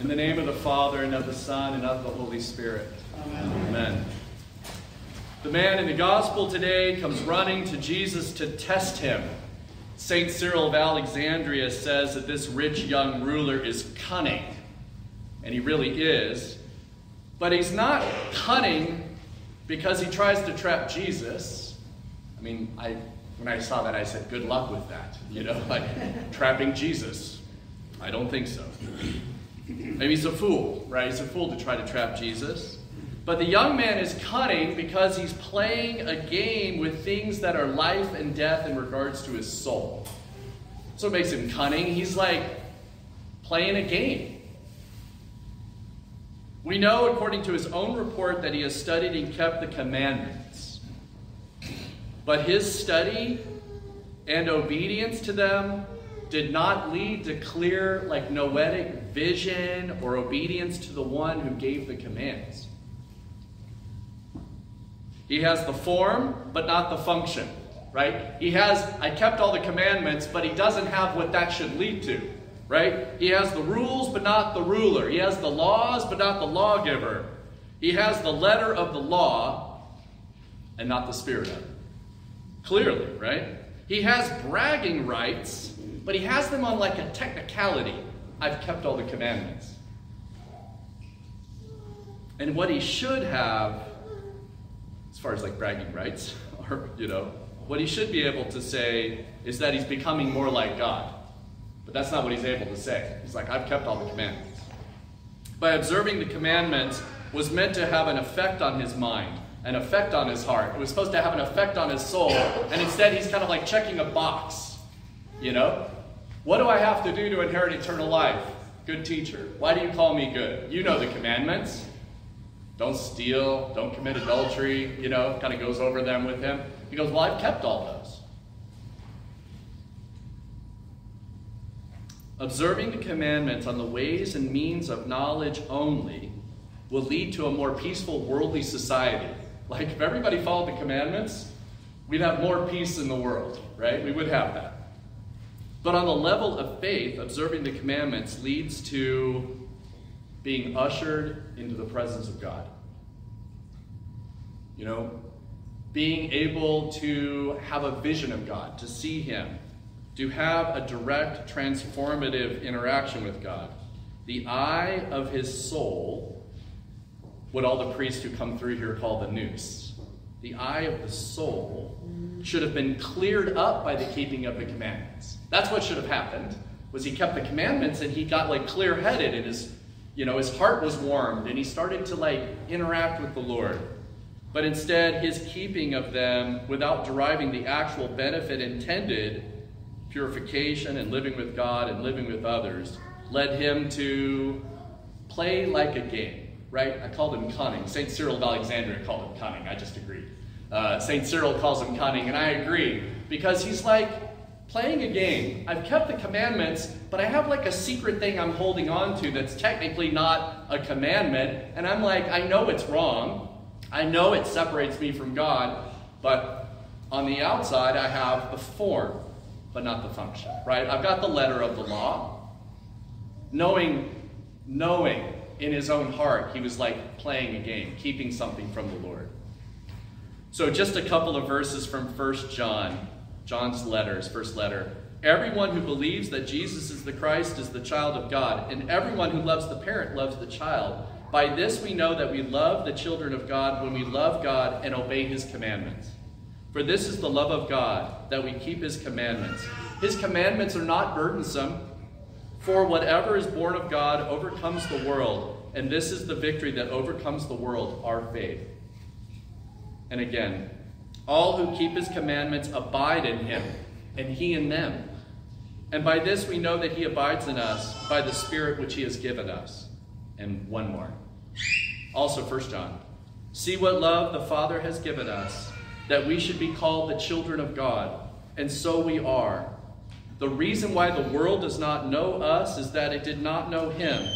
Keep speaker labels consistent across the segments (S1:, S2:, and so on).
S1: In the name of the Father, and of the Son, and of the Holy Spirit. Amen. Amen. The man in the gospel today comes running to Jesus to test him. St. Cyril of Alexandria says that this rich young ruler is cunning. And he really is. But he's not cunning because he tries to trap Jesus. I mean, I, when I saw that, I said, good luck with that. You know, like trapping Jesus. I don't think so. Maybe he's a fool, right? He's a fool to try to trap Jesus. But the young man is cunning because he's playing a game with things that are life and death in regards to his soul. So it makes him cunning. He's like playing a game. We know, according to his own report, that he has studied and kept the commandments. But his study and obedience to them did not lead to clear, like noetic vision or obedience to the one who gave the commands. He has the form, but not the function, right? He has, I kept all the commandments, but he doesn't have what that should lead to, right? He has the rules, but not the ruler. He has the laws, but not the lawgiver. He has the letter of the law, and not the spirit of it. Clearly, right? He has bragging rights, but he has them on like a technicality. I've kept all the commandments. And what he should have, as far as like bragging rights, or, you know, what he should be able to say is that he's becoming more like God. But that's not what he's able to say. He's like, I've kept all the commandments. By observing the commandments was meant to have an effect on his mind, an effect on his heart. It was supposed to have an effect on his soul. And instead, he's kind of like checking a box. You know? What do I have to do to inherit eternal life? Good teacher. Why do you call me good? You know the commandments. Don't steal, don't commit adultery, you know, kind of goes over them with him. He goes, Well, I've kept all those. Observing the commandments on the ways and means of knowledge only will lead to a more peaceful worldly society. Like, if everybody followed the commandments, we'd have more peace in the world, right? We would have that. But on the level of faith, observing the commandments leads to being ushered into the presence of God. You know, being able to have a vision of God, to see Him, to have a direct, transformative interaction with God. The eye of His soul, what all the priests who come through here call the nous, the eye of the soul should have been cleared up by the keeping of the commandments. That's what should have happened. Was he kept the commandments and he got like clear-headed and his you know his heart was warmed and he started to like interact with the Lord. But instead his keeping of them without deriving the actual benefit intended, purification and living with God and living with others, led him to play like a game, right? I called him cunning. St. Cyril of Alexandria called him cunning. I just agreed. Uh, St. Cyril calls him cunning, and I agree because he's like playing a game. I've kept the commandments, but I have like a secret thing I'm holding on to that's technically not a commandment. And I'm like, I know it's wrong. I know it separates me from God, but on the outside, I have the form, but not the function, right? I've got the letter of the law. Knowing, knowing in his own heart, he was like playing a game, keeping something from the Lord. So, just a couple of verses from First John John's letters, first letter. Everyone who believes that Jesus is the Christ is the child of God, and everyone who loves the parent loves the child. By this we know that we love the children of God when we love God and obey his commandments. For this is the love of God, that we keep his commandments. His commandments are not burdensome, for whatever is born of God overcomes the world, and this is the victory that overcomes the world, our faith. And again, all who keep his commandments abide in him, and he in them. And by this we know that he abides in us by the Spirit which he has given us. And one more. Also, First John. See what love the Father has given us, that we should be called the children of God. And so we are. The reason why the world does not know us is that it did not know him.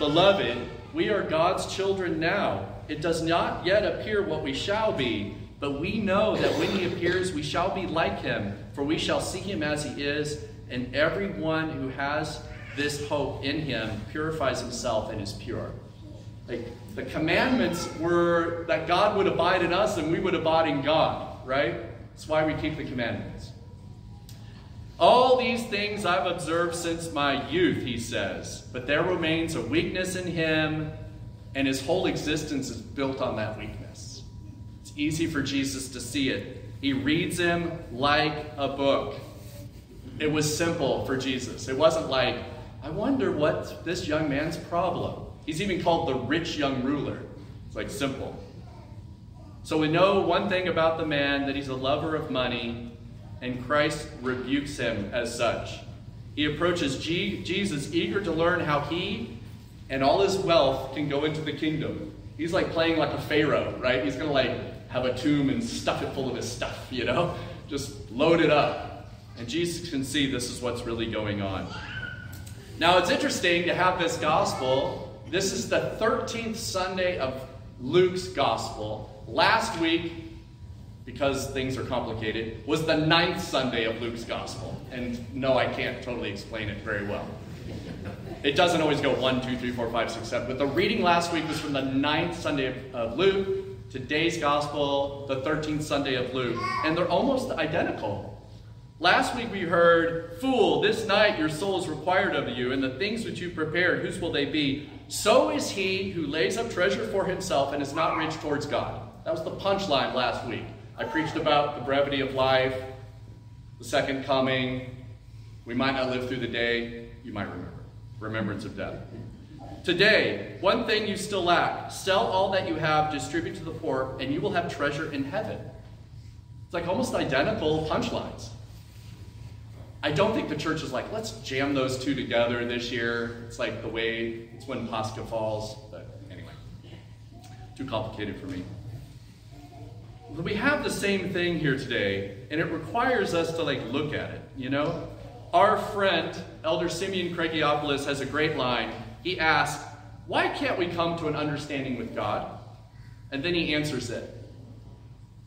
S1: Beloved, we are God's children now. It does not yet appear what we shall be. But we know that when he appears, we shall be like him, for we shall see him as he is. And everyone who has this hope in him purifies himself and is pure. Like the commandments were that God would abide in us and we would abide in God, right? That's why we keep the commandments. All these things I've observed since my youth, he says, but there remains a weakness in him, and his whole existence is built on that weakness. Easy for Jesus to see it. He reads him like a book. It was simple for Jesus. It wasn't like, I wonder what this young man's problem. He's even called the rich young ruler. It's like simple. So we know one thing about the man that he's a lover of money and Christ rebukes him as such. He approaches G- Jesus eager to learn how he and all his wealth can go into the kingdom. He's like playing like a pharaoh, right? He's going to like have a tomb and stuff it full of his stuff, you know? Just load it up. And Jesus can see this is what's really going on. Now, it's interesting to have this gospel. This is the 13th Sunday of Luke's gospel. Last week, because things are complicated, was the ninth Sunday of Luke's Gospel. And no, I can't totally explain it very well. It doesn't always go one, two, three, four, five, six, seven. But the reading last week was from the ninth Sunday of Luke, today's Gospel, the 13th Sunday of Luke. And they're almost identical. Last week we heard, Fool, this night your soul is required of you, and the things which you prepared, whose will they be? So is he who lays up treasure for himself and is not rich towards God. That was the punchline last week. I preached about the brevity of life, the second coming. We might not live through the day. You might remember. Remembrance of death. Today, one thing you still lack sell all that you have, distribute to the poor, and you will have treasure in heaven. It's like almost identical punchlines. I don't think the church is like, let's jam those two together this year. It's like the way, it's when Pascha falls. But anyway, too complicated for me we have the same thing here today, and it requires us to like look at it, you know? Our friend, Elder Simeon Kragiopoulos, has a great line. He asks, Why can't we come to an understanding with God? And then he answers it.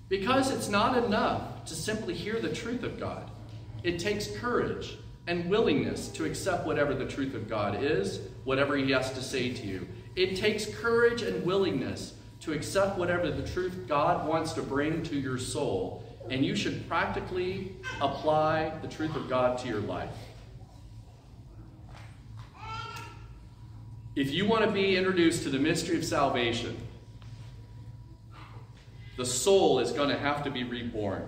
S1: Because it's not enough to simply hear the truth of God. It takes courage and willingness to accept whatever the truth of God is, whatever he has to say to you. It takes courage and willingness to accept whatever the truth God wants to bring to your soul, and you should practically apply the truth of God to your life. If you want to be introduced to the mystery of salvation, the soul is going to have to be reborn.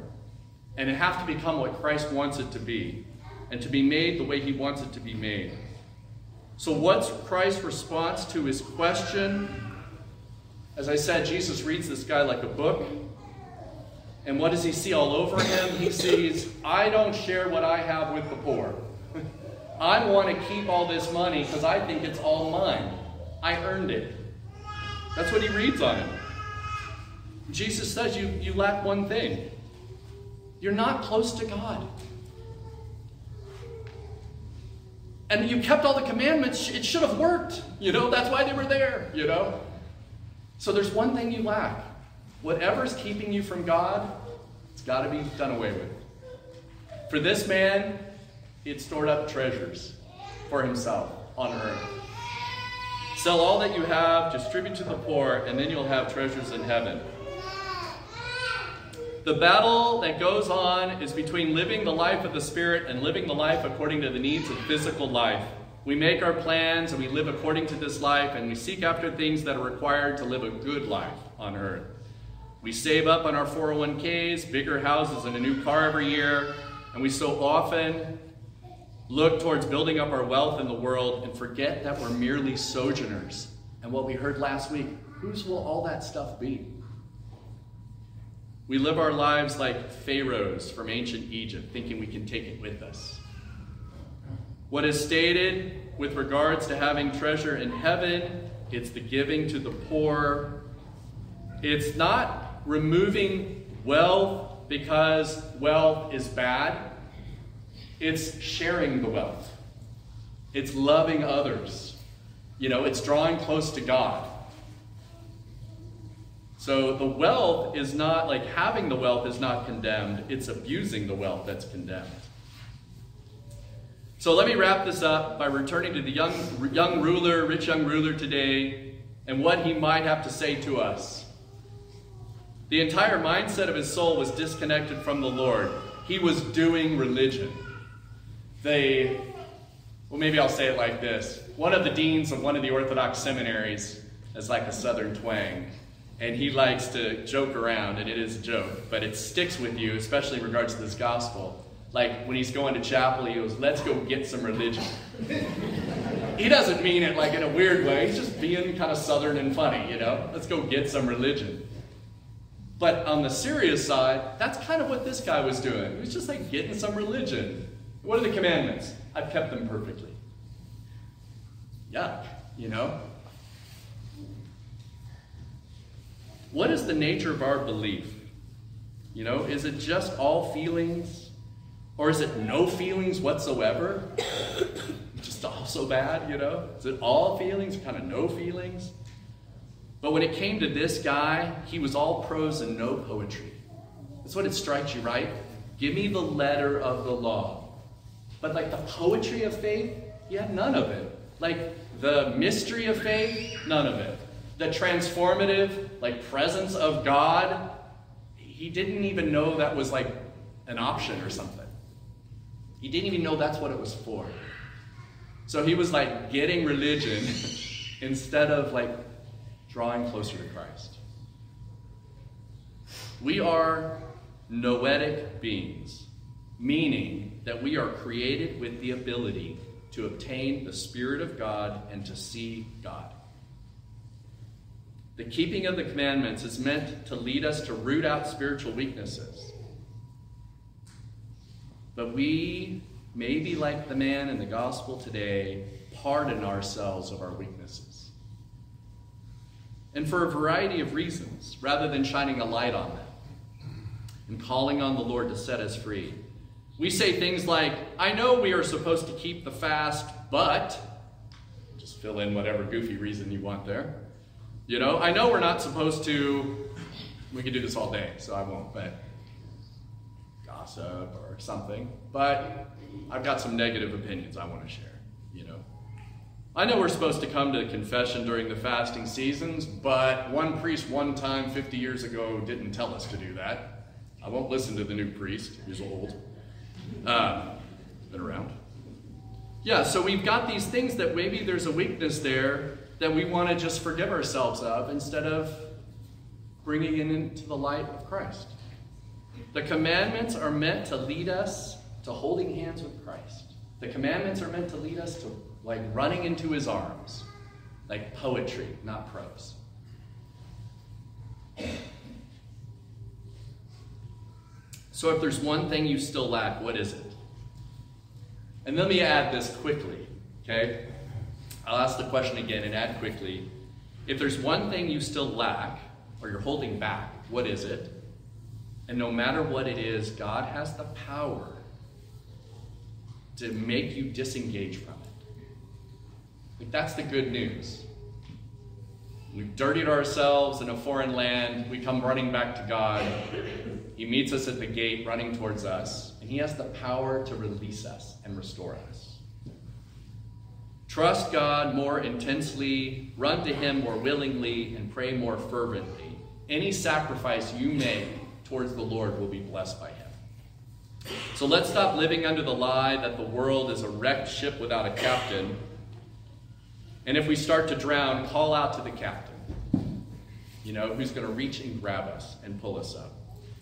S1: And it has to become what Christ wants it to be, and to be made the way he wants it to be made. So, what's Christ's response to his question as I said, Jesus reads this guy like a book. And what does he see all over him? He sees, I don't share what I have with the poor. I want to keep all this money because I think it's all mine. I earned it. That's what he reads on him. Jesus says you, you lack one thing. You're not close to God. And you kept all the commandments. It should have worked. You know, that's why they were there, you know. So there's one thing you lack. Whatever's keeping you from God, it's got to be done away with. For this man, he had stored up treasures for himself on earth. Sell all that you have, distribute to the poor, and then you'll have treasures in heaven. The battle that goes on is between living the life of the Spirit and living the life according to the needs of physical life. We make our plans and we live according to this life and we seek after things that are required to live a good life on earth. We save up on our 401ks, bigger houses, and a new car every year, and we so often look towards building up our wealth in the world and forget that we're merely sojourners. And what we heard last week, whose will all that stuff be? We live our lives like pharaohs from ancient Egypt, thinking we can take it with us. What is stated with regards to having treasure in heaven, it's the giving to the poor. It's not removing wealth because wealth is bad. It's sharing the wealth. It's loving others. You know, it's drawing close to God. So the wealth is not like having the wealth is not condemned, it's abusing the wealth that's condemned. So let me wrap this up by returning to the young, young ruler, rich young ruler today, and what he might have to say to us. The entire mindset of his soul was disconnected from the Lord. He was doing religion. They, well, maybe I'll say it like this. One of the deans of one of the Orthodox seminaries has like a southern twang, and he likes to joke around, and it is a joke, but it sticks with you, especially in regards to this gospel. Like when he's going to chapel, he goes, Let's go get some religion. he doesn't mean it like in a weird way, he's just being kind of southern and funny, you know? Let's go get some religion. But on the serious side, that's kind of what this guy was doing. He was just like getting some religion. What are the commandments? I've kept them perfectly. Yuck, you know? What is the nature of our belief? You know, is it just all feelings? Or is it no feelings whatsoever? just all so bad, you know? Is it all feelings, kind of no feelings? But when it came to this guy, he was all prose and no poetry. That's what it strikes you, right? Give me the letter of the law. But like the poetry of faith, he had none of it. Like the mystery of faith, none of it. The transformative, like presence of God, he didn't even know that was like an option or something. He didn't even know that's what it was for. So he was like getting religion instead of like drawing closer to Christ. We are noetic beings, meaning that we are created with the ability to obtain the Spirit of God and to see God. The keeping of the commandments is meant to lead us to root out spiritual weaknesses. But we, maybe like the man in the gospel today, pardon ourselves of our weaknesses and for a variety of reasons, rather than shining a light on them and calling on the Lord to set us free. We say things like, I know we are supposed to keep the fast, but just fill in whatever goofy reason you want there. You know, I know we're not supposed to, we could do this all day, so I won't, but gossip or something. But I've got some negative opinions I want to share, you know. I know we're supposed to come to confession during the fasting seasons, but one priest one time 50 years ago didn't tell us to do that. I won't listen to the new priest, he's old. Uh, been around. Yeah, so we've got these things that maybe there's a weakness there that we want to just forgive ourselves of instead of bringing it into the light of Christ. The commandments are meant to lead us to holding hands with Christ. The commandments are meant to lead us to like running into his arms, like poetry, not prose. So, if there's one thing you still lack, what is it? And let me add this quickly, okay? I'll ask the question again and add quickly. If there's one thing you still lack, or you're holding back, what is it? And no matter what it is, God has the power to make you disengage from it. Like, that's the good news. We've dirtied ourselves in a foreign land. We come running back to God. He meets us at the gate, running towards us, and He has the power to release us and restore us. Trust God more intensely, run to Him more willingly, and pray more fervently. Any sacrifice you make towards the Lord will be blessed by Him. So let's stop living under the lie that the world is a wrecked ship without a captain and if we start to drown, call out to the captain, you know, who's going to reach and grab us and pull us up.